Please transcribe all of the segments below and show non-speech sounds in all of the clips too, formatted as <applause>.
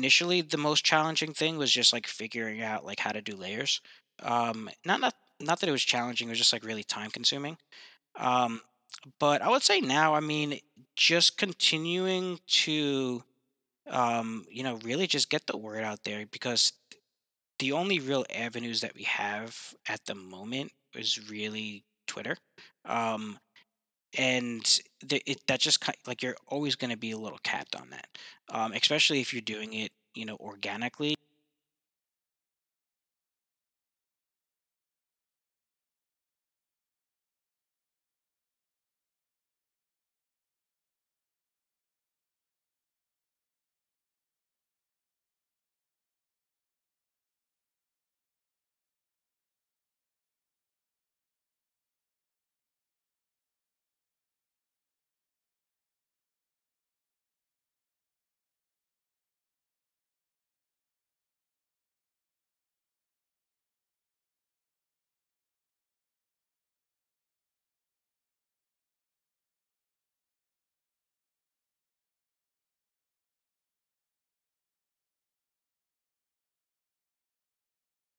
Initially, the most challenging thing was just like figuring out like how to do layers. Um, not not not that it was challenging; it was just like really time consuming. Um, but I would say now, I mean, just continuing to um, you know really just get the word out there because the only real avenues that we have at the moment is really Twitter. Um, and the, it that just ki- like you're always going to be a little capped on that, um, especially if you're doing it, you know, organically.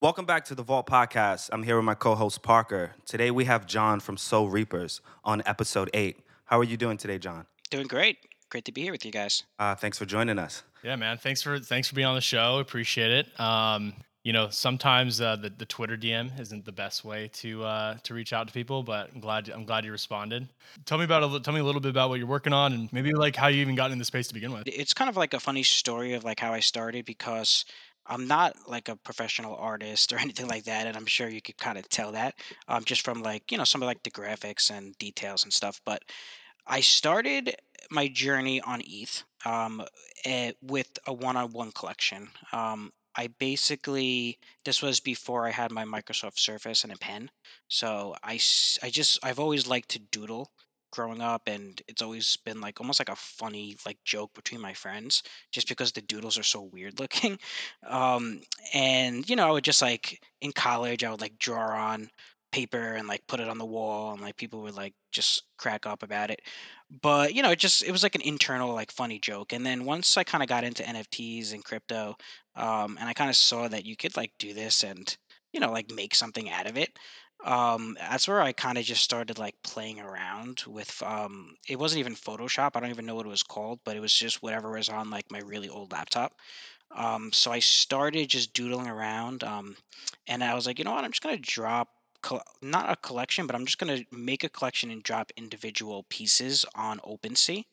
Welcome back to the Vault Podcast. I'm here with my co-host Parker. Today we have John from Sol Reapers on episode eight. How are you doing today, John? Doing great. Great to be here with you guys. Uh, thanks for joining us. Yeah, man. Thanks for thanks for being on the show. Appreciate it. Um, you know, sometimes uh, the the Twitter DM isn't the best way to uh, to reach out to people, but I'm glad I'm glad you responded. Tell me about a, tell me a little bit about what you're working on, and maybe like how you even got in the space to begin with. It's kind of like a funny story of like how I started because I'm not like a professional artist or <laughs> anything like that, and I'm sure you could kind of tell that um, just from like you know some of like the graphics and details and stuff. But I started my journey on ETH um, eh, with a one-on-one collection. Um, I basically this was before I had my Microsoft Surface and a pen, so I just I've always liked to doodle growing up, and it's always been like almost like a funny like joke between my friends, just because the doodles are so weird <laughs> looking. Um, and you know I would just like in college I would like draw on paper and like put it on the wall and like people would like just crack up about it but you know it just it was like an internal like funny joke and then once i kind of got into nfts and crypto um and i kind of saw that you could like do this and you know like make something out of it um that's where i kind of just started like playing around with um it wasn't even photoshop i don't even know what it was called but it was just whatever was on like my really old laptop um, so I started just doodling around, um, and I was like, you know what? I'm just gonna drop col- not a collection, but I'm just gonna make a collection and drop individual pieces on OpenSea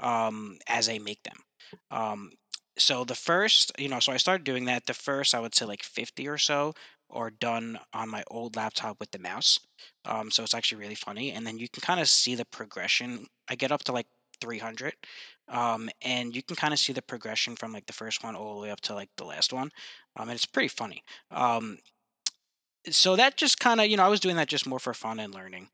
um, as I make them. Um, so the first, you know, so I started doing that. The first, I would say like 50 or so, are done on my old laptop with the mouse. Um, so it's actually really funny, and then you can kind of see the progression. I get up to like 300 um, and you can kind of see the progression from like the first one all the way up to like the last one um, and it's pretty funny um, so that just kind of you know i was doing that just more for fun and learning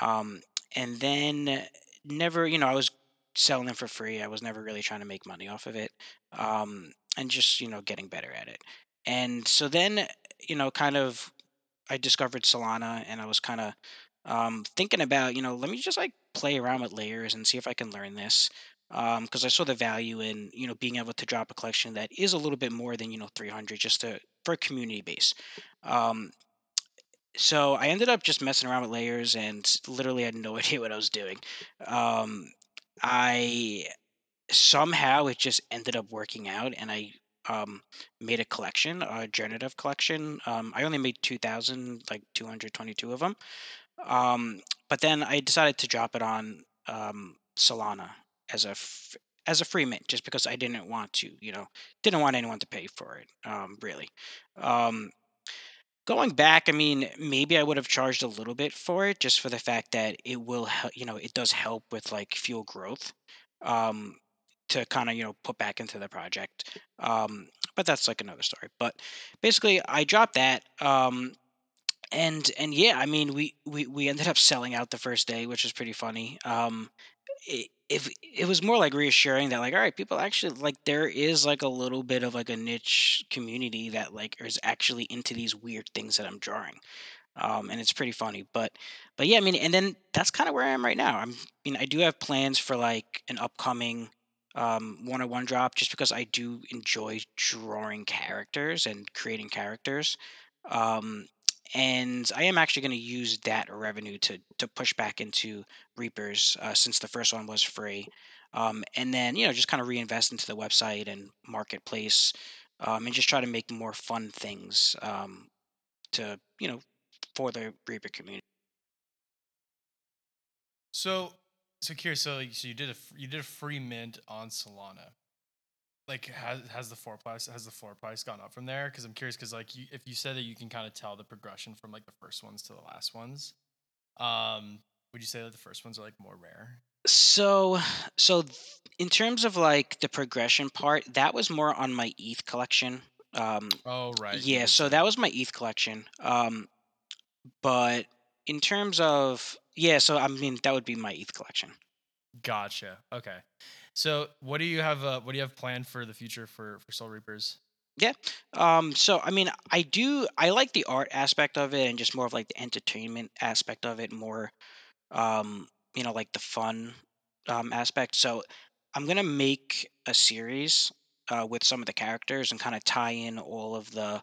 um, and then never you know i was selling them for free i was never really trying to make money off of it um, and just you know getting better at it and so then you know kind of I discovered Solana and I was kind of um, thinking about, you know, let me just like play around with layers and see if I can learn this. Because I saw the value in, you know, being able to drop a collection that is a little bit more than, you know, 300 just to for a community base. Um, so I ended up just messing around with layers and literally had no <laughs> idea what I was doing. Um, I somehow it just ended up working out and I um made a collection, a generative collection. Um, I only made 2000, like 222 of them. Um, but then I decided to drop it on um Solana as a f- as a free mint just because I didn't want to, you know, didn't want anyone to pay for it, um, really. Um, Going back, I mean, maybe I would have charged a little bit for it just for the fact that it will help, you know, it does help with like fuel growth um to kind of, you know, put back into the project. Um but that's like another story. But basically I dropped that um and and yeah, I mean, we we we ended up selling out the first day, which was pretty funny. Um it, if it was more like reassuring that like all right people actually like there is like a little bit of like a niche community that like is actually into these weird things that i'm drawing um and it's pretty funny but but yeah i mean and then that's kind of where i am right now i'm you know i do have plans for like an upcoming um, one-on-one drop just because I do enjoy drawing characters and creating characters. Um, and I am actually going to use that revenue to to push back into Reapers uh, since the first one was free, um, and then you know just kind of reinvest into the website and marketplace, um, and just try to make more fun things um, to you know for the Reaper community. So, so curious. So, like, so you did a you did a free mint on Solana. Like, has has the floor price has the floor price gone up from there? Because I'm curious. Because like, you, if you said that you can kind of tell the progression from like the first ones to the last ones, um, would you say that the first ones are like more rare? So, so in terms of like the progression part, that was more on my ETH collection. Um, Oh, right. Yeah, so that that. was my ETH collection. Um, but in terms of yeah, so I mean that would be my ETH collection. Gotcha. Okay. So, what do you have? Uh, what do you have planned for the future for for Sol Reapers? Yeah. Um, so I mean, I do I like the art aspect of it and just more of like the entertainment aspect of it more um, you know, like the fun um aspect. So I'm gonna make a series uh with some of the characters and kind of tie in all of the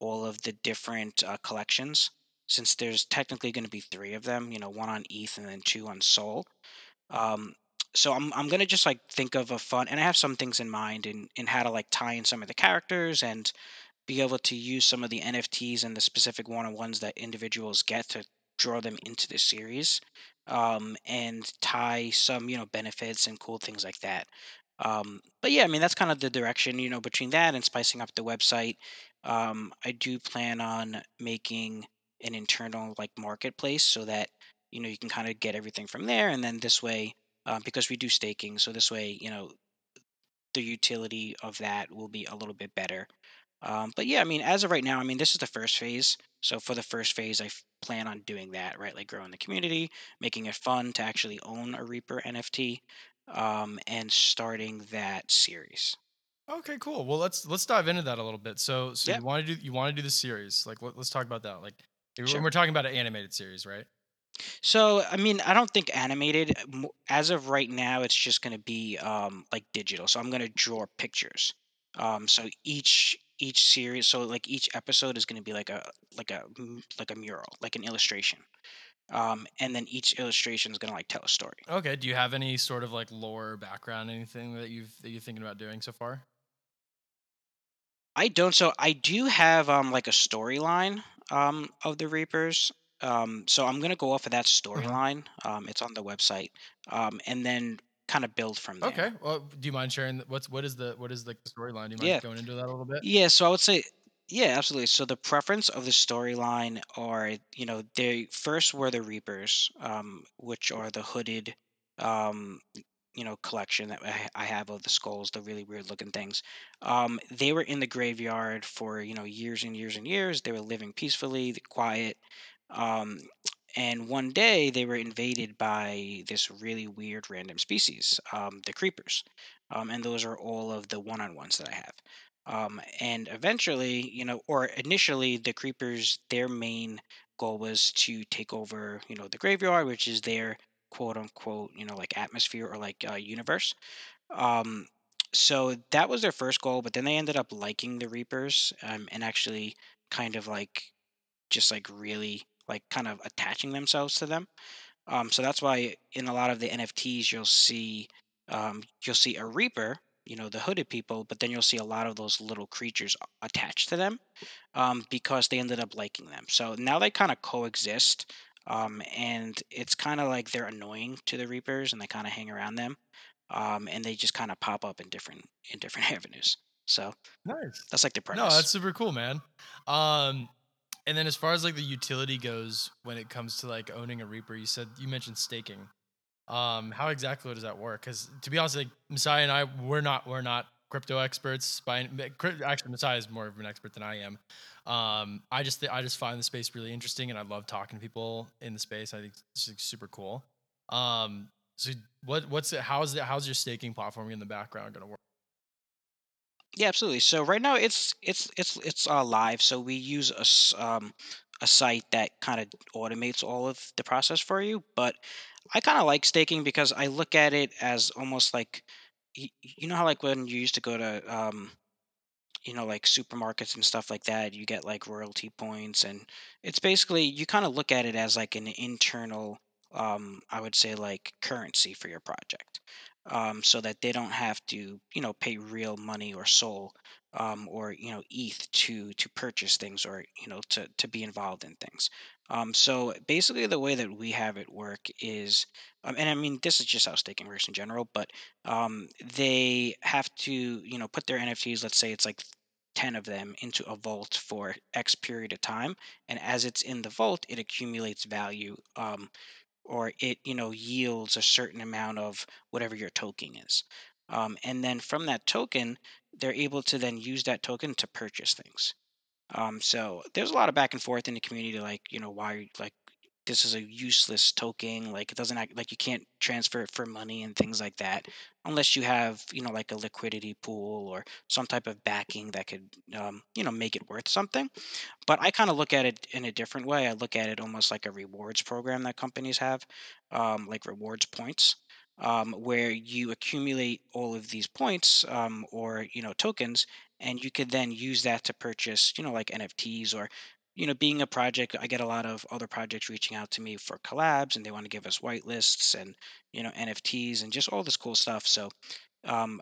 all of the different uh, collections since there's technically going to be three of them you know one on eth and then two on sol um so i'm i'm to just like think of a fun and i have some things in mind in in how to like tie in some of the characters and be able to use some of the NFTs and the specific one-on-ones that individuals get to draw them into the series, um, and tie some, you know, benefits and cool things like that. Um, but yeah, I mean that's kind of the direction, you know, between that and spicing up the website. Um, I do plan on making an internal like marketplace so that you know you can kind of get everything from there, and then this way, um, because we do staking, so this way, you know, the utility of that will be a little bit better um, but yeah, I mean, as of right now, I mean, this is the first phase. So for the first phase, I f- plan on doing that, right? Like growing the community, making it fun to actually own a Reaper NFT, um, and starting that series. Okay, cool. Well, let's let's dive into that a little bit. So, so Yeah, you want to do you want to do the series? Like, let, us talk about that. Like, sure. we're talking about an animated series, right? So I mean, I don't think animated. uh, As of right now, it's just going to be um, like digital. So I'm going to draw pictures. Um, so each each series, so like each episode is going to be like a like a like a mural, like an illustration. Um, and then each illustration is going to like tell a story. Okay. Do you have any sort of like lore background, anything that you've that you're thinking about doing so far? I don't. So I do have um like a storyline um of the Reapers. Um, so I'm gonna go off of that Uh-huh. storyline. Um, it's on the website. Um, and then kind of build from there. Okay. Well, do you mind sharing what's what is the what is the storyline? Do you mind Yeah. going into that a little bit? Yeah, so I would say, yeah, absolutely. So the preference of the storyline are, you know, they first were the Reapers, um, which are the hooded, um, you know, collection that I have of the skulls, the really weird looking things. Um, they were in the graveyard for, you know, years and years and years. They were living peacefully, quiet. Um, and one day they were invaded by this really weird random species, um, the creepers. Um, and those are all of the one-on-ones that I have. Um, and eventually, you know, or initially, the creepers, their main goal was to take over, you know, the graveyard, which is their quote unquote, you know, like atmosphere or like uh, universe. Um, so that was their first goal, but then they ended up liking the Reapers um, and actually kind of like just like really like kind of attaching themselves to them. Um, so that's why in a lot of the NFTs you'll see um, you'll see a Reaper, you know, the hooded people, but then you'll see a lot of those little creatures attached to them um, because they ended up liking them. So now they kind of coexist, um, and it's kind of like they're annoying to the Reapers, and they kind of hang around them, um, and they just kind of pop up in different <laughs> in different <laughs> avenues. So Nice. that's like the price. No, that's super cool, man. Um, and then as far as like the utility goes, when it comes to like owning a Reaper, you said you mentioned staking. Um, how exactly does that work? Because to be honest, like Messiah and I, we're not we're not crypto experts. By actually, Messiah is more of an expert than I am. Um, I just I just find the space really interesting, and I love talking to people in the space. I think it's super cool. Um, so what what's it? How's it? How's your staking platform in the background going to work? Yeah, absolutely. So right now it's it's it's it's uh, live. So we use a um, a site that kind of automates all of the process for you. But I kind of like staking because I look at it as almost like you know how like when you used to go to um you know, like supermarkets and stuff like that, you get like royalty points, and it's basically you kind of look at it as like an internal, um, I would say like currency for your project, um, so that they don't have to, you know, pay real money or Sol, um, or you know, ETH to to purchase things or you know to to be involved in things. Um, so basically, the way that we have it work is, um, and I mean, this is just how staking works in general, but um, they have to you know put their nfts let's say it's like 10 of them into a vault for x period of time and as it's in the vault it accumulates value um, or it you know yields a certain amount of whatever your token is. Um, and then from that token they're able to then use that token to purchase things. Um, so there's a lot of back and forth in the community, like you know why like this is a useless token, like it doesn't act like you can't transfer it for money and things like that, unless you have you know like a liquidity pool or some type of backing that could um, you know make it worth something. But I kind of look at it in a different way. I look at it almost like a rewards program that companies have, um, like rewards points, um, where you accumulate all of these points um, or you know tokens, and you could then use that to purchase, you know, like NFTs or you know, being a project, I get a lot of other projects reaching out to me for collabs, and they want to give us whitelists and you know NFTs and just all this cool stuff. So um,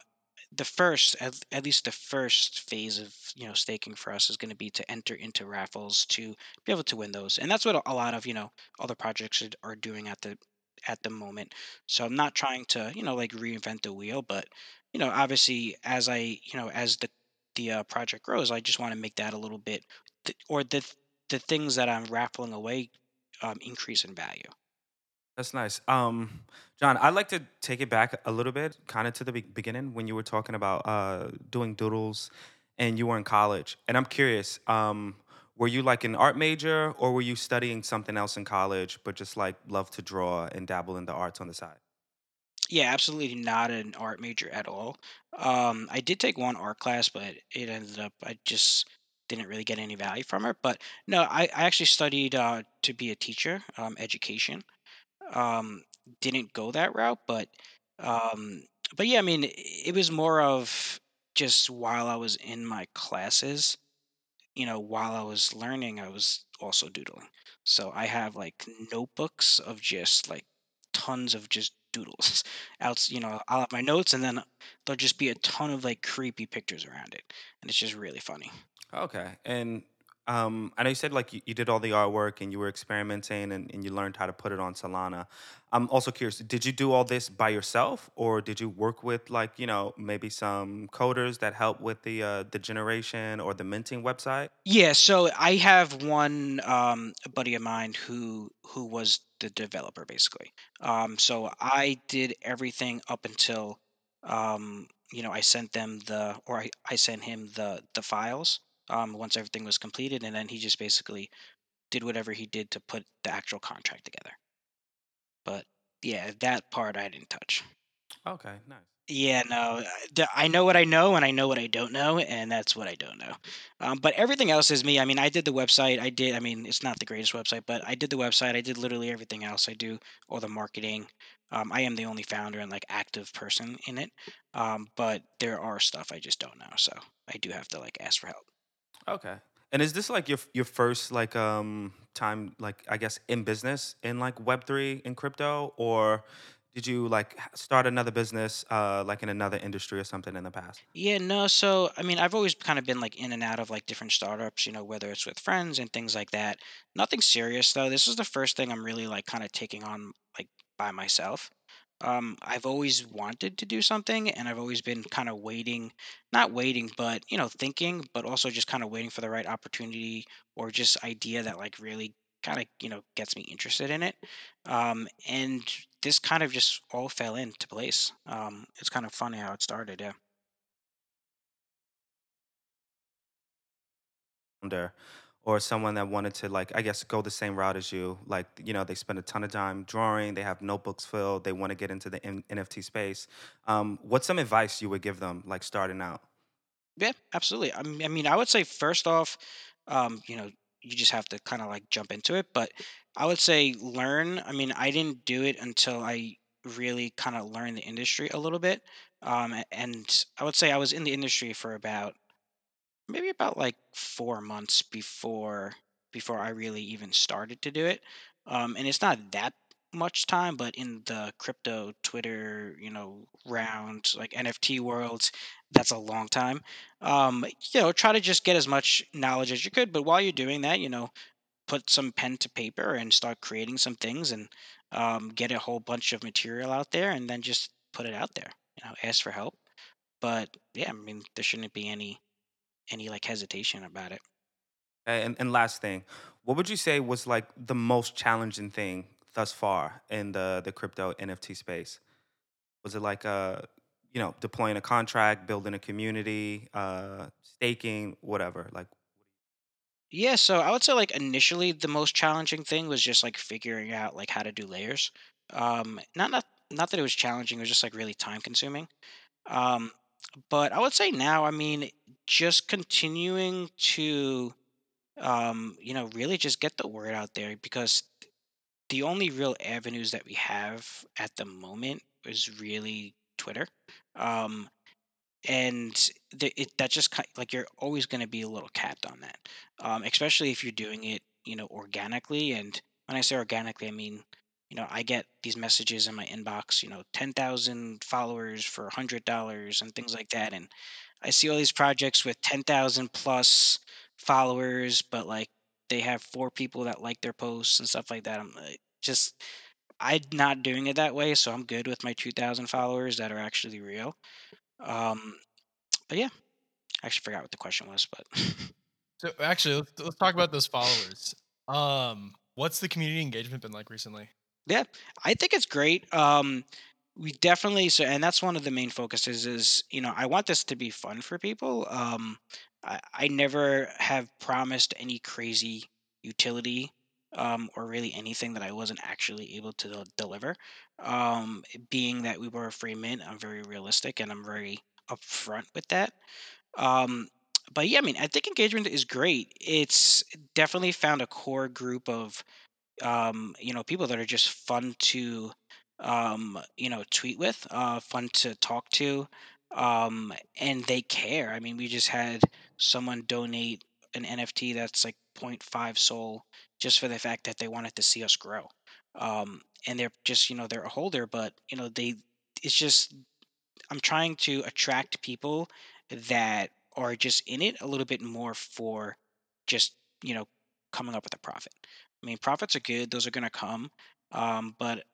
the first at, at least the first phase of you know staking for us is going to be to enter into raffles to be able to win those and that's what a lot of you know other projects are are doing at the at the moment so i'm not trying to you know like reinvent the wheel but you know obviously as i you know as the the uh, project grows i just want to make that a little bit th- or the the things that i'm raffling away um, increase in value That's nice. Um, John, I'd like to take it back a little bit, kind of to the be- beginning when you were talking about uh, doing doodles and you were in college. And I'm curious, um, were you like an art major or were you studying something else in college, but just like love to draw and dabble in the arts on the side? Yeah, absolutely not an art major at all. Um, I did take one art class, but it ended up I just didn't really get any value from it. But no, I, I actually studied uh, to be a teacher, um, education. Um, didn't go that route, but um, but yeah, I mean, it was more of just while I was in my classes you know, while I was learning, I was also doodling. So I have like notebooks of just like tons of just <laughs> doodles. Out, you know, I'll have my notes and then there'll just be a ton of like creepy pictures around it. And it's just really funny. Okay. And um, I know you said like you, you did all the artwork and you were experimenting and, and you learned how to put it on Solana. I'm also curious, did you do all this by yourself or did you work with like, you know, maybe some coders that help with the uh, the generation or the minting website? Yeah, so I have one um, buddy of mine who who was the developer basically. Um, so I did everything up until um, you know I sent them the or I, I sent him the the files um, once everything was completed, and then he just basically did whatever he did to put the actual contract together. But yeah, that part I didn't touch. Okay, nice. Yeah, no, I know what I know, and I know what I don't know, and that's what I don't know. Um, but everything else is me. I mean, I did the website. I did. I mean, it's not the greatest website, but I did the website. I did literally everything else. I do all the marketing. Um, I am the only founder and like active person in it. Um, but there are stuff I just don't know, so I do have to like ask for help. Okay. And is this like your your first like um time like I guess in business in like web3 in crypto or did you like start another business uh like in another industry or something in the past? Yeah, no. So, I mean, I've always kind of been like in and out of like different startups, you know, whether it's with friends and things like that. Nothing serious though. This is the first thing I'm really like kind of taking on like by myself. Um, I've always wanted to do something and I've always been kind of waiting, not waiting, but, you know, thinking, but also just kind of waiting for the right opportunity or just idea that like really kind of, you know, gets me interested in it. Um, and this kind of just all fell into place. Um, it's kind of funny how it started. Yeah. founder or someone that wanted to like i guess go the same route as you like you know they spend a ton of time drawing they have notebooks filled they want to get into the N- nft space um, what's some advice you would give them like starting out Yeah, absolutely. I mean, I would say first off, um, you know, you just have to kind of like jump into it. But I would say learn. I mean, I didn't do it until I really kind of learned the industry a little bit. Um, and I would say I was in the industry for about maybe about like four months before before I really even started to do it. Um, and it's not that much time, but in the crypto Twitter, you know, round like NFT worlds, that's a long time. Um, you know, try to just get as much knowledge as you could, but while you're doing that, you know, put some pen to paper and start creating some things and um, get a whole bunch of material out there and then just put it out there. You know, ask for help. But yeah, I mean, there shouldn't be any any like hesitation about it. And and last thing, what would you say was like the most challenging thing thus far in the the crypto NFT space? Was it like uh you know deploying a contract, building a community, uh staking, whatever? Like Yeah, so I would say like initially the most challenging thing was just like figuring out like how to do layers. Um, not not not that it was challenging, it was just like really time consuming. Um, but I would say now, I mean, just continuing to um, you know, really just get the word out there because the only real avenues that we have at the moment is really Twitter. Um, and the, it, that just ki- like you're always going to be a little capped on that, um, especially if you're doing it, you know, organically. And when I say organically, I mean, you know, I get these messages in my inbox, you know, ten thousand followers for a hundred dollars and things like that, and I see all these projects with ten thousand plus followers, but like they have four people that like their posts and stuff like that. I'm like, just I'm not doing it that way, so I'm good with my two thousand followers that are actually real. Um, but yeah, I actually forgot what the question was, but <laughs> So actually, let's, let's talk about those followers. Um, what's the community engagement been like recently? Yeah, I think it's great. Um, we definitely so, and that's one of the main focuses. Is you know, I want this to be fun for people. Um, I, I never have promised any crazy utility. Um, or really anything that I wasn't actually able to del- deliver. Um, being that we were a free mint, I'm very realistic and I'm very upfront with that. Um, but yeah, I mean, I think engagement is great. It's definitely found a core group of um, you know people that are just fun to um, you know tweet with, uh, fun to talk to, um, and they care. I mean, we just had someone donate an NFT that's like point 0.5 Sol just for the fact that they wanted to see us grow. Um, and they're just you know they're a holder, but you know they it's just I'm trying to attract people that are just in it a little bit more for just, you know, coming up with a profit. I mean, profits are good; those are going to come. Um, but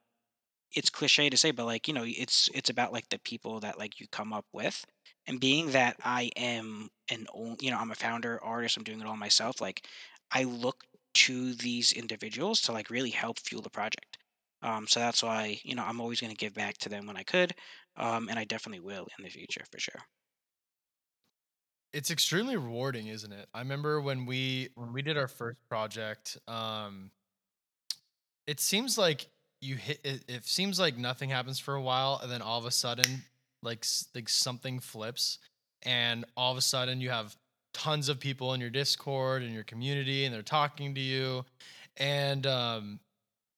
it's cliche to say, but like you know, it's it's about like the people that like you come up with, and being that I am an own, you know, I'm a founder artist. I'm doing it all myself. Like, I look to these individuals to like really help fuel the project. Um, so that's why you know I'm always going to give back to them when I could, um, and I definitely will in the future for sure. It's extremely rewarding, isn't it? I remember when we when we did our first project, um, it seems like you hit it, it seems like nothing happens for a while and then all of a sudden like like something flips and all of a sudden you have tons of people in your discord and your community and they're talking to you and um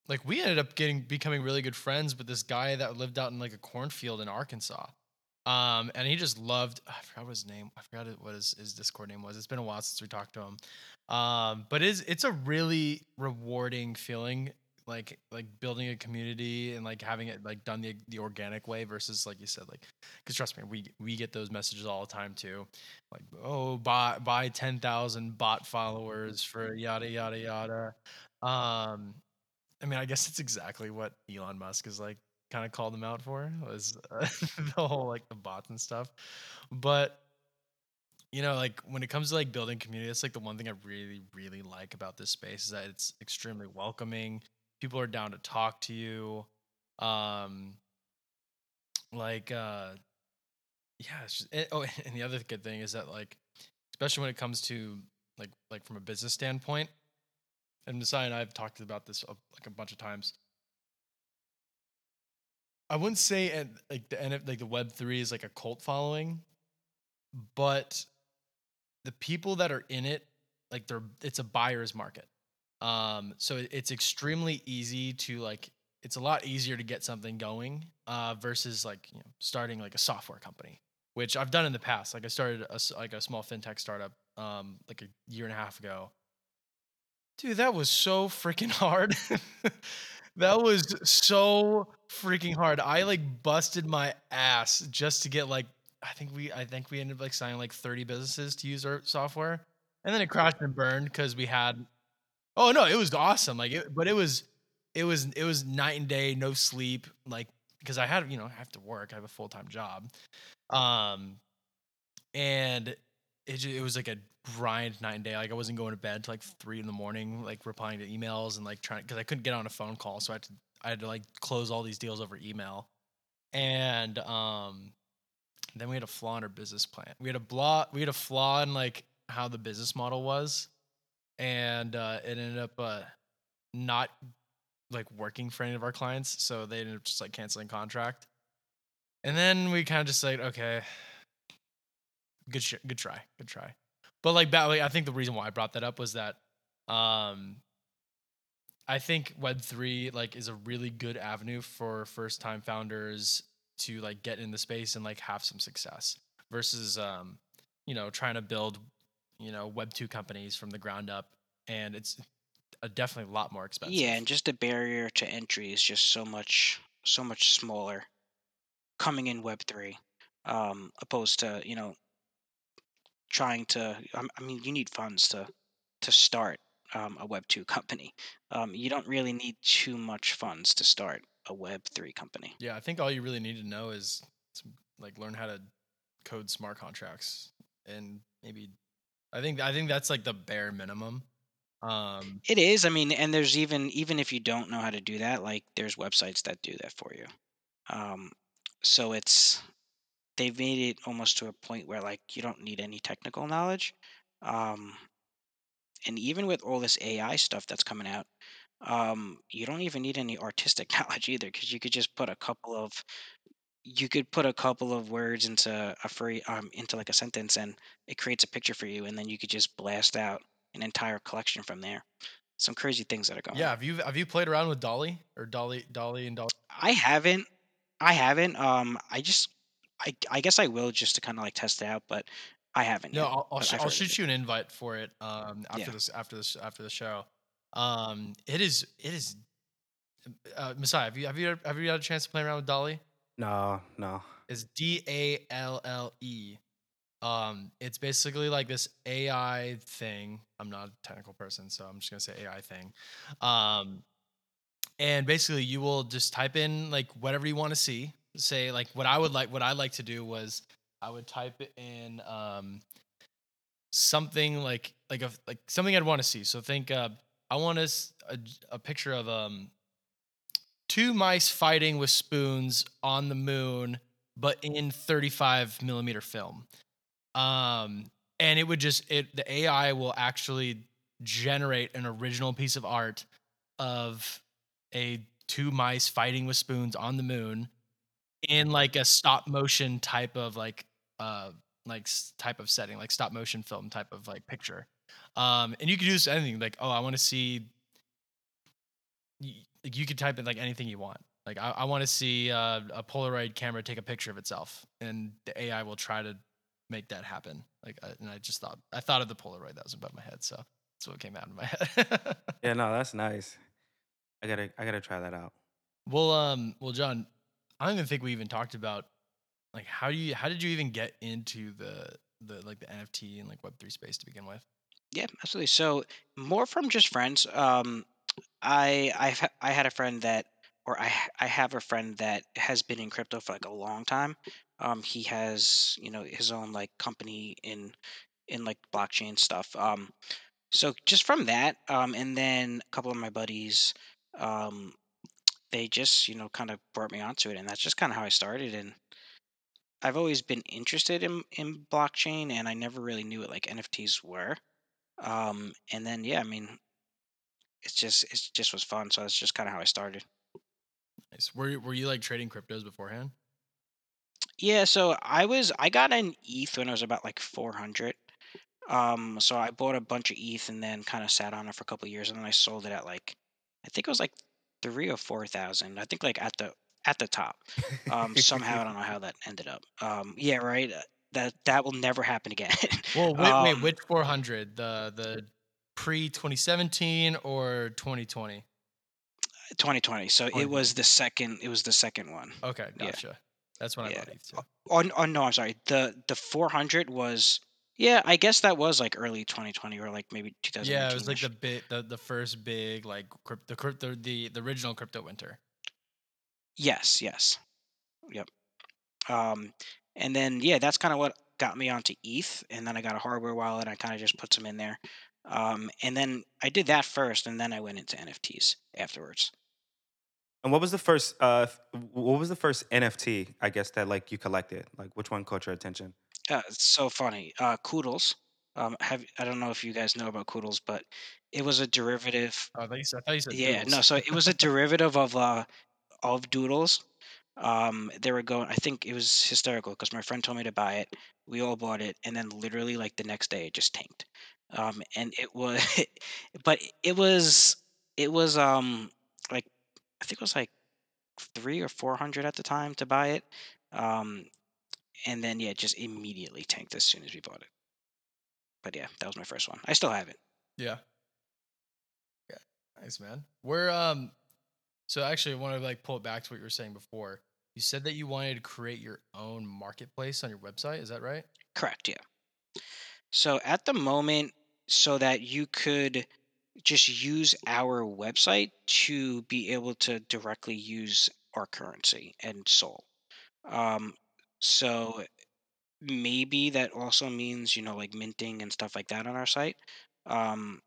like we ended up getting becoming really good friends with this guy that lived out in like a cornfield in arkansas um and he just loved i forgot what his name i forgot what his, his discord name was. It's been a while since we talked to him. Um but it's it's a really rewarding feeling like like building a community and like having it like done the the organic way versus like you said like because trust me we we get those messages all the time too. Like oh buy buy 10,000 bot followers for yada yada yada. Um i mean i guess it's exactly what Elon Musk is like kind of called them out for was uh, <laughs> the whole like the bots and stuff but you know, like when it comes to like building community, that's like the one thing I really, really like about this space is that it's extremely welcoming. People are down to talk to you. Um, like, uh, yeah. It's just, eh, oh, <laughs> and the other good thing is that like, especially when it comes to like, like from a business standpoint, and Messiah and I have talked about this like a bunch of times. I wouldn't say and like the like the Web three is like a cult following, but the people that are in it, like they're it's a buyer's market. Um, so it's extremely easy to like it's a lot easier to get something going uh, versus like you know starting like a software company, which I've done in the past. Like I started a, like a small fintech startup um, like a year and a half ago. Dude, that was so freaking <laughs> hard. That was so freaking hard. I like busted my ass just to get like I think we I think we ended up like signing like 30 businesses to use our software. And then it crashed and burned because we had Oh no, it was awesome. Like it, but it was it was it was night and day, no sleep, like because I had, you know, I have to work. I have a full-time job. Um and it ju- it was like a grind night and day. Like I wasn't going to bed till like three in the morning, like replying to emails and like trying because I couldn't get on a phone call, so I had to I had to like close all these deals over email. And um then we had a flaw in our business plan. We had a blah we had a flaw in like how the business model was, and uh, it ended up uh, not like working for any of our clients. So they ended up just like canceling contract. And then we kind of just like, okay, good, sh- good try, good try. But like, like, I think the reason why I brought that up was that, um, I think Web three like is a really good avenue for first time founders to like get in the space and like have some success versus, um, you know, trying to build, you know, Web two companies from the ground up, and it's a definitely a lot more expensive. Yeah, and just the barrier to entry is just so much so much smaller coming in Web three, um, opposed to you know trying to. I I mean, you need funds to to start um, a Web two company. Um, you don't really need too much funds to start a Web three company. Yeah, I think all you really need to know is to, like learn how to code smart contracts and maybe I think I think that's like the bare minimum. Um It is. I mean, and there's even even if you don't know how to do that, like there's websites that do that for you. Um, so it's they've made it almost to a point where like you don't need any technical knowledge. Um, and even with all this AI stuff that's coming out, um, you don't even need any artistic <laughs> knowledge either, because you could just put a couple of you could put a couple of words into a free um into like a sentence, and it creates a picture for you, and then you could just blast out an entire collection from there. Some crazy things that are going yeah, on. have you have you played around with DALL-E or DALL-E DALL-E and DALL-E? I haven't. I haven't. Um, I just, I, I guess I will just to kind of like test it out, but I haven't No, yet. I'll I'll, I've I'll shoot you an invite for it um after Yeah. this after this after the show. Um it is it is uh Messiah, have you have you have you had a chance to play around with DALL-E? No, no. It's D A L L E. Um, it's basically like this AI thing. I'm not a technical person, so I'm just gonna say AI thing. Um, and basically, you will just type in like whatever you want to see. Say like what I would like. What I like to do was I would type in um something like like a like something I'd want to see. So think uh, I want us a, a picture of um two mice fighting with spoons on the moon, but in 35 millimeter film. Um, and it would just it the AI will actually generate an original piece of art of a two mice fighting with spoons on the moon in like a stop motion type of like uh like type of setting like stop motion film type of like picture um and you could use anything like oh i want to see y- like you could type in like anything you want like i, I want to see uh, a polaroid camera take a picture of itself and the ai will try to make that happen like I, and i just thought i thought of the polaroid that was above my head so that's what came out of my <laughs> head Yeah, no, that's nice. I gotta, I gotta try that out. well um well john i don't even think we even talked about like how do you how did you even get into the the like the nft and like web3 space to begin with Yeah, absolutely. So more from just friends. Um, I, I've, I had a friend that, or I, I have a friend that has been in crypto for like a long time. Um, he has, you know, his own like company in, in like blockchain stuff. Um, so just from that, um, and then a couple of my buddies, um, they just, you know, kind of brought me onto it, and that's just kind of how I started. And I've always been interested in in blockchain, and I never really knew what like NFTs were. Um, and then yeah, I mean, it's just it just was fun. So that's just kind of how I started. nice were you, were you like trading cryptos beforehand Yeah, so I was I got an ETH when I was about like 400. Um, so I bought a bunch of ETH and then kind of sat on it for a couple of years, and then I sold it at like I think it was like three or four thousand. I think like at the at the top. Um, somehow I <laughs> don't know how that ended up. Um, yeah, right. uh, That that will never happen again. Well, <laughs> wait, wait, um, which 400? The the pre 2017 or 2020? 2020. So it was the second. It was the second one. Okay, Yeah, gotcha. That's when I yeah. ETH too. Oh, oh, oh no, I'm sorry. The the 400 was. Yeah, I guess that was like early 2020 or like maybe Yeah, it was like the bit the, the first big like crypt, the crypto the the original crypto winter. Yes, yes. Yep. Um, and then yeah, that's kind of what got me onto ETH, and then I got a hardware wallet. and I kind of just put some in there, um, and then I did that first, and then I went into NFTs afterwards. And what was the first uh what was the first NFT, I guess, that like you collected? Like which one caught your attention? Uh, it's so funny. Uh, Koodles. Um, have I don't know if you guys know about Koodles, but it was a derivative. Oh, I thought you said, I thought you said Yeah, no. So it was a derivative of uh of Doodles. Um, they were going. I think it was hysterical because my friend told me to buy it. We all bought it, and then literally like the next day, it just tanked. Um, and it was, <laughs> but it was, it was um like I think it was like three or four hundred at the time to buy it. Um, and then yeah, just immediately tanked as soon as we bought it. But yeah, that was my first one. I still have it. yeah. Yeah. Nice man. We're um so actually I want to like pull it back to what you were saying before. You said that you wanted to create your own marketplace on your website, is that right? Correct. Yeah. So at the moment, so that you could just use our website to be able to directly use our currency and Sol. Um, so maybe that also means you know like minting and stuff like that on our site, um,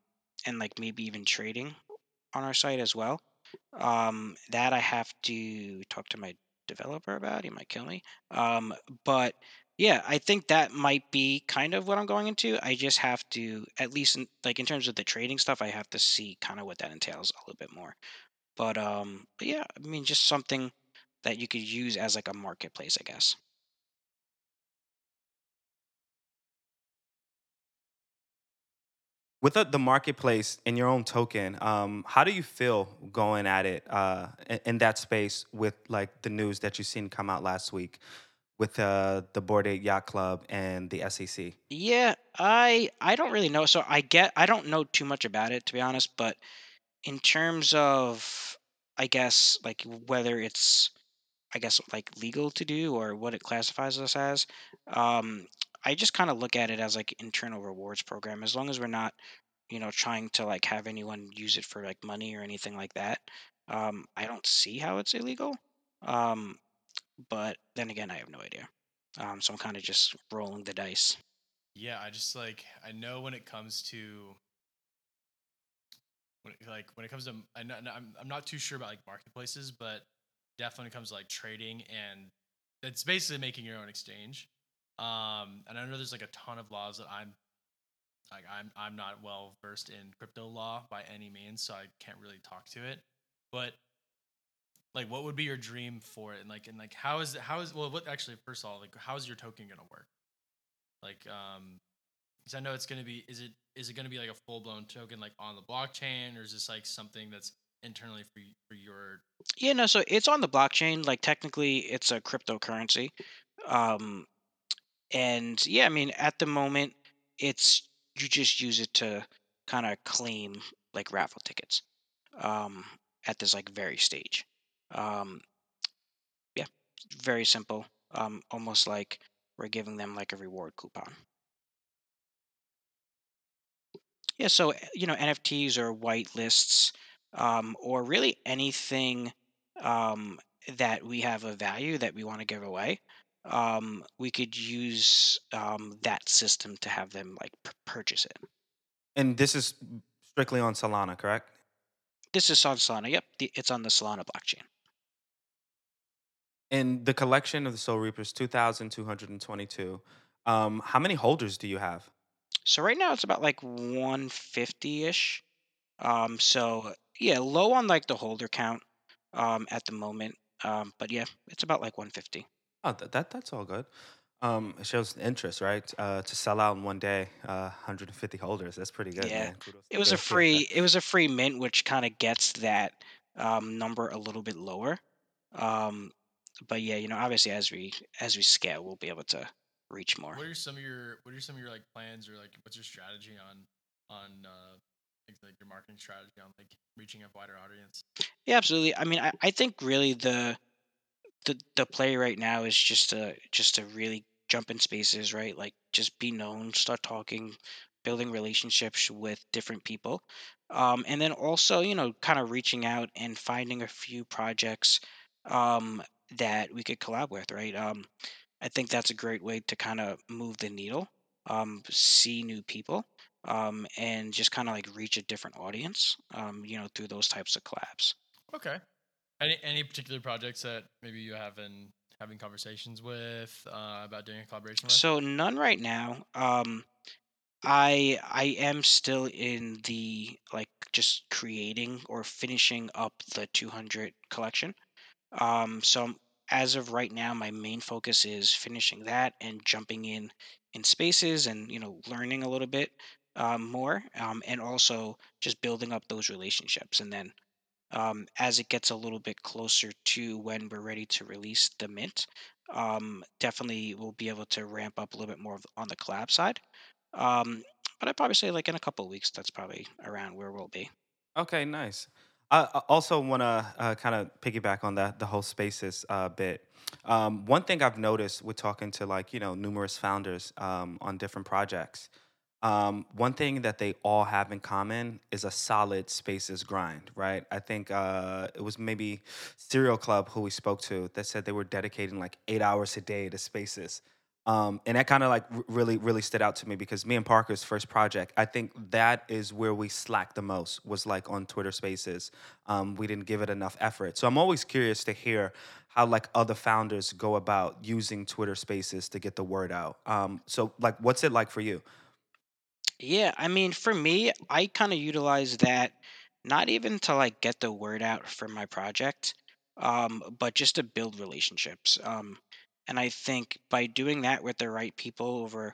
and like maybe even trading on our site as well. Um, that I have to talk to my developer about. He might kill me. Um, but yeah, I think that might be kind of what I'm going into. I just have to, at least in, like in terms of the trading stuff, I have to see kind of what that entails a little bit more. But um, but yeah, I mean, just something that you could use as like a marketplace, I guess. With the, marketplace and your own token, um, how do you feel going at it uh, in, that space with like the news that you've seen come out last week with uh, the Bored Ape Yacht Club and the SEC? Yeah, I I don't really know. So I get I don't know too much about it to be honest, but in terms of I guess like whether it's I guess like legal to do or what it classifies us as. Um, I just kind of look at it as like internal rewards program. As long as we're not, you know, trying to like have anyone use it for like money or anything like that. Um, I don't see how it's illegal. Um, but then again, I have no idea. Um, so I'm kind of just rolling the dice. Yeah, I just like I know when it comes to when it, like when it comes to I know, I'm I'm not too sure about like marketplaces, but definitely when it comes to like trading and it's basically making your own exchange. Um, and I know there's like a ton of laws that I'm like I'm I'm not well versed in crypto law by any means, so I can't really talk to it. But like, what would be your dream for it? And like, and like, how is it? How is well? What actually? First of all, like, how is your token gonna work? Like, um, because I know it's gonna be. Is it is it gonna be like a full blown token like on the blockchain, or is this like something that's internally for for your? Yeah, no. So it's on the blockchain. Like technically, it's a cryptocurrency. Um, and yeah, I mean, at the moment, it's you just use it to kind of claim like raffle tickets um, at this like very stage. Um, yeah, very simple. Um, almost like we're giving them like a reward coupon. Yeah, so uh, you know, NFTs or white lists, um, or really anything um, that we have a value that we want to give away. Um, we could use um, that system to have them like p- purchase it. And this is strictly on Solana, correct? This is on Solana. Yep, the, it's on the Solana blockchain. And the collection of the Sol Reapers, 2,222. Um, how many holders do you have? So right now it's about like 150 ish. Um, so yeah, low on like the holder count um, at the moment. Um, but yeah, it's about like 150. Oh, that, that that's all good. Um, it shows interest, right? Uh, to sell out in one day, uh, 150 holders. That's pretty good, Yeah, man. It was a free it was a free mint, which kind of gets that um, number a little bit lower. Um, but yeah, you know, obviously as we as we scale, we'll be able to reach more. What are some of your What are some of your like plans or like what's your strategy on on uh like, like your marketing strategy on like reaching a wider audience? Yeah, absolutely. I mean, I, I think really the the the play right now is just to just to really jump in spaces, right? Like just be known, start talking, building relationships with different people, um, and then also you know kind of reaching out and finding a few projects um, that we could collab with, right? Um, I think that's a great way to kind of move the needle, um, see new people, um, and just kind of like reach a different audience, um, you know, through those types of collabs. Okay. Any any particular projects that maybe you have been having conversations with uh, about doing a collaboration with? So none right now. Um, I I am still in the like just creating or finishing up the 200 collection. Um, so as of right now, my main focus is finishing that and jumping in in spaces and you know learning a little bit um, more, um, and also just building up those relationships. And then um, as it gets a little bit closer to when we're ready to release the mint, um, definitely we'll be able to ramp up a little bit more on the collab side. Um, but I'd probably say like in a couple weeks, that's probably around where we'll be. Okay, nice. I I also want to uh, kind of piggyback on that the whole spaces uh, bit. Um, one thing I've noticed with talking to like you know numerous founders um, on different projects, um, one thing that they all have in common is a solid spaces grind, right? I think uh, it was maybe Serial Club who we spoke to that said they were dedicating like eight hours a day to spaces. Um, and that kind of like really, really stood out to me because me and Parker's first project, I think that is where we slacked the most was like on Twitter Spaces. Um, we didn't give it enough effort. So I'm always curious to hear how like other founders go about using Twitter Spaces to get the word out. Um, so like, what's it like for you? Yeah, I mean, for me, I kind of utilize that not even to like get the word out for my project, um, but just to build relationships. Um, and I think by doing that with the right people over,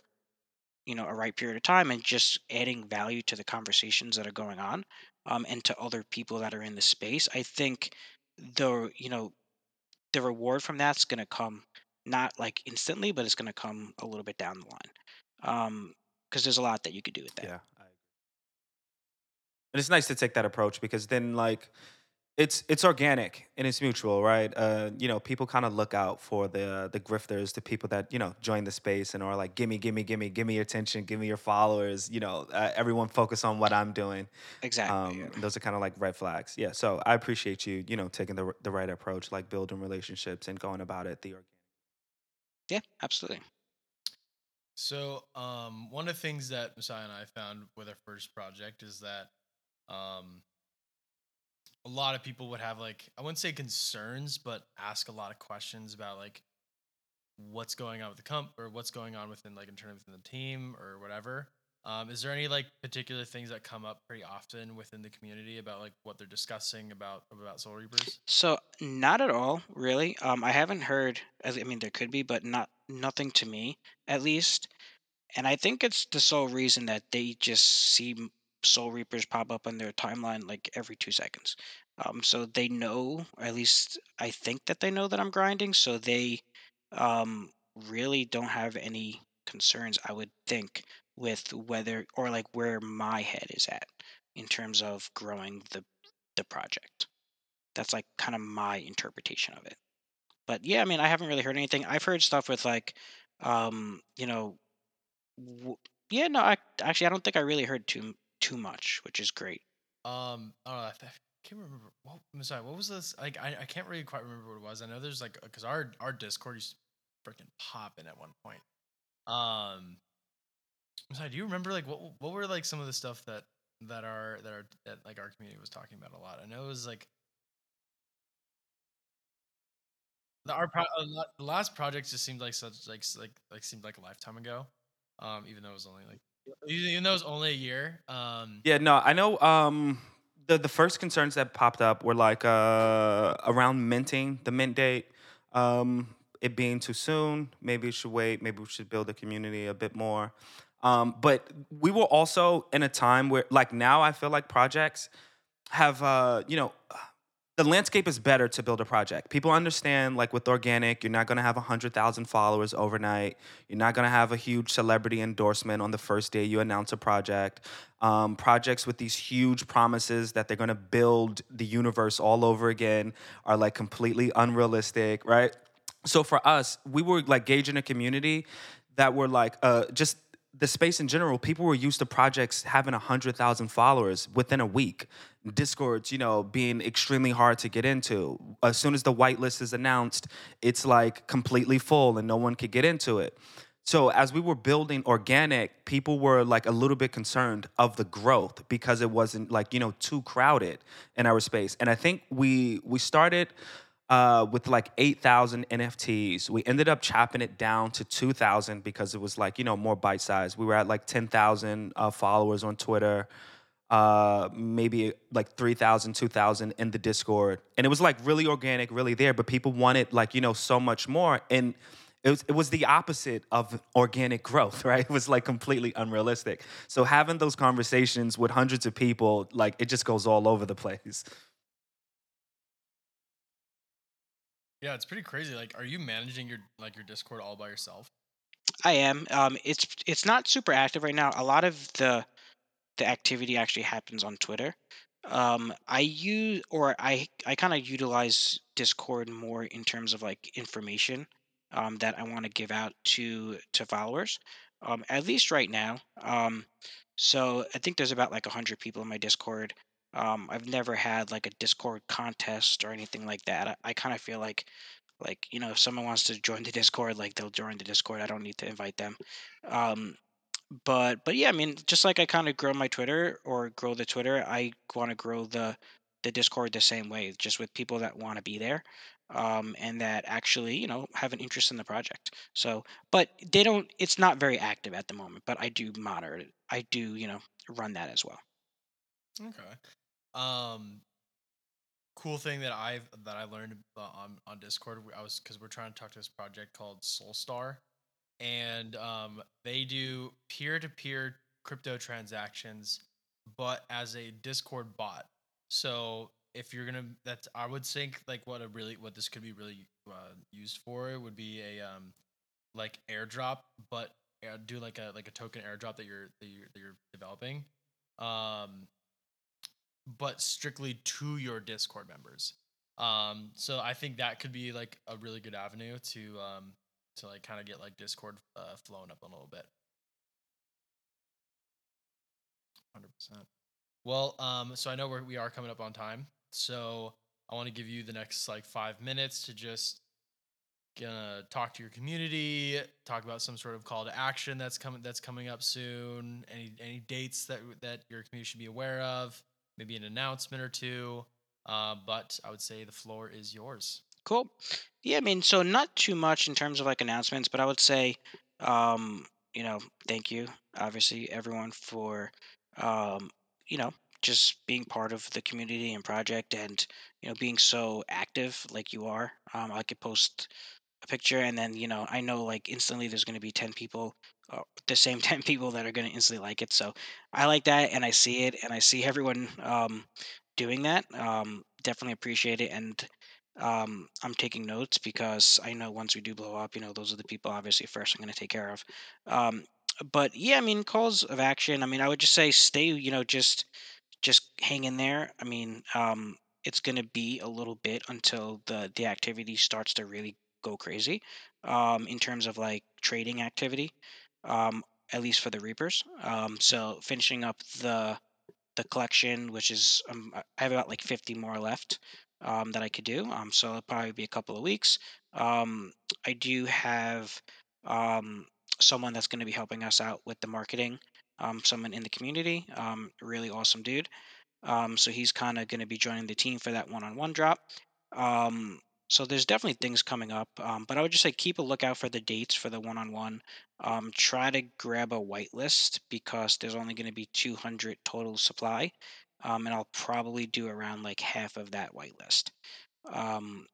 you know, a right period of time and just adding value to the conversations that are going on, um, and to other people that are in the space, I think the, you know, the reward from that's going to come not like instantly, but it's going to come a little bit down the line. Um, because there's a lot that you could do with that. Yeah. And it's nice to take that approach because then like it's it's organic and it's mutual, right? Uh, you know, people kind of look out for the the grifters, the people that you know join the space and are like, "Gimme, gimme, gimme, give me your attention, give me your followers." You know, uh, everyone focus on what I'm doing. Exactly. Um, Yeah. those are kind of like red flags. Yeah. So I appreciate you, you know, taking the the right approach, like building relationships and going about it the organic. Yeah, absolutely. So, um, one of the things that Messiah and I found with our first project is that um, a lot of people would have like I wouldn't say concerns, but ask a lot of questions about like what's going on with the comp or what's going on within like in terms within the team or whatever. Um, is there any like particular things that come up pretty often within the community about like what they're discussing about about Sol Reapers? So not at all, really. Um, I haven't heard. I mean, there could be, but not nothing to me, at least. And I think it's the sole reason that they just see Sol Reapers pop up on their timeline like every two seconds. Um, so they know, at least I think that they know that I'm grinding. So they um, really don't have any concerns, I would think, with whether or like where my head is at in terms of growing the the project. That's like kind of my interpretation of it. But yeah, I mean, I haven't really heard anything. I've heard stuff with like, um, you know, w- yeah, no, I actually I don't think I really heard too too much, which is great. Um, I don't know. I th- I can't remember. What, I'm sorry. What was this? Like, I, I can't really quite remember what it was. I know there's like because our our Discord to freaking popping at one point. Um, Sorry. Do you remember like what what were like some of the stuff that that our that our that like our community was talking about a lot? I know it was like the our pro- the last project just seemed like such like like like seemed like a lifetime ago. Um, even though it was only like even even though it was only a year. Um, Yeah, no, I know. Um, the the first concerns that popped up were like uh around minting, the mint date, um, it being too soon. Maybe it should wait. Maybe we should build a community a bit more. Um, but we were also in a time where, like now, I feel like projects have, uh, you know, the landscape is better to build a project. People understand, like with organic, you're not to have 100,000 followers overnight. You're not to have a huge celebrity endorsement on the first day you announce a project. Um, projects with these huge promises that they're to build the universe all over again are like completely unrealistic, right? So for us, we were like gauging a community that were like uh, just the space in general, people were used to projects having 100,000 followers within a week. Discords, you know, being extremely hard to get into. As soon as the whitelist is announced, it's like completely full and no one could get into it. So as we were building organic, people were like a little bit concerned of the growth because it wasn't like, you know, too crowded in our space. And I think we we started uh, with like 8,000 NFTs. We ended up chopping it down to 2,000 because it was like, you know, more bite size. We were at like 10,000 uh, followers on Twitter, uh, maybe like 3,000, 2,000 in the Discord. And it was like really organic, really there, but people wanted like, you know, so much more. And it was, it was the opposite of organic growth, <laughs> right? It was like completely unrealistic. So having those conversations with hundreds of people, like it just goes all over the place. Yeah, it's pretty crazy. Like, are you managing your like your Discord all by yourself? I am. Um, it's it's not super active right now. A lot of the the activity actually happens on Twitter. Um, I use or I I kind of utilize Discord more in terms of like information um, that I want to give out to to followers. Um, at least right now. Um, so I think there's about like hundred people in my Discord. Um, I've never had like a Discord contest or anything like that. I, I kind of feel like like you know if someone wants to join the Discord, like they'll join the Discord. I don't need to invite them. Um, but but yeah, I mean, just like I kind of grow my Twitter or grow the Twitter, I want to grow the the Discord the same way, just with people that want to be there, um, and that actually you know have an interest in the project. So, but they don't. It's not very active at the moment, but I do monitor it. I do you know run that as well. Okay. Um, cool thing that I've that I learned uh, on on Discord. I was because we're trying to talk to this project called Solstar, and um, they do peer to peer crypto transactions, but as a Discord bot. So if you're gonna, that's I would think like what a really what this could be really uh, used for would be a um like airdrop, but uh, do like a like a token airdrop that you're that you're, that you're developing. Um, but strictly to your Discord members. Um, so I think that could be like a really good avenue to um to like kind of get like Discord uh, flowing up a little bit. Hundred percent. Well, um, so I know we're, we are coming up on time, so I want to give you the next like five minutes to just gonna talk to your community, talk about some sort of call to action that's coming that's coming up soon. Any any dates that that your community should be aware of maybe an announcement or two. Uh, but I would say the floor is yours. Cool. Yeah, I mean, so not too much in terms of like announcements, but I would say, um, you know, thank you, obviously, everyone for, um, you know, just being part of the community and project and, you know, being so active like you are. Um, I could post a picture and then, you know, I know like instantly there's going to be 10 people, the same <laughs> 10 people that are going to instantly like it. So I like that and I see it and I see everyone um, doing that. Um, definitely appreciate it. And um, I'm taking notes because I know once we do blow up, you know, those are the people obviously first I'm going to take care of. Um, but yeah, I mean, calls of action. I mean, I would just say stay, you know, just just hang in there. I mean, um, it's going to be a little bit until the the activity starts to really go crazy um, in terms of like trading activity, um, at least for the Reapers. Um, so finishing up the the collection, which is um, I have about like 50 more left um, that I could do. Um, so it'll probably be a couple of weeks. Um, I do have um, someone that's going to be helping us out with the marketing. Um, someone in the community, um, really awesome dude. Um, so he's kind of going to be joining the team for that one-on-one drop. Um, so there's definitely things coming up, um, but I would just say keep a lookout for the dates for the one-on-one. Um, try to grab a whitelist because there's only going to be 200 total supply, um, and I'll probably do around like half of that whitelist, um,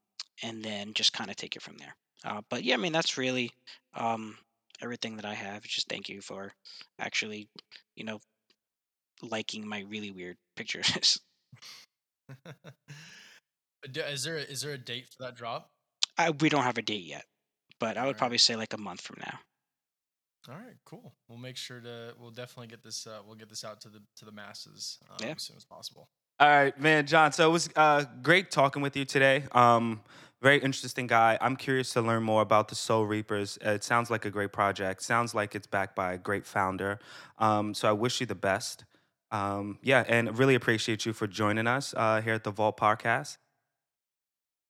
and then just kind of take it from there. Uh, but yeah, I mean that's really um, everything that I have. Just thank you for actually, you know, liking my really weird pictures. <laughs> <laughs> D- Is there is there a date for that drop? I, we don't have a date yet, but I would right. probably say like a month from now. All right, cool. We'll make sure to. We'll definitely get this. Uh, we'll get this out to the to the masses um, Yeah. as soon as possible. All right, man, John. So it was uh, great talking with you today. Um, very interesting guy. I'm curious to learn more about the Sol Reapers. Uh, It sounds like a great project. Sounds like it's backed by a great founder. Um, so I wish you the best. Um, yeah, and really appreciate you for joining us uh, here at the Vault Podcast.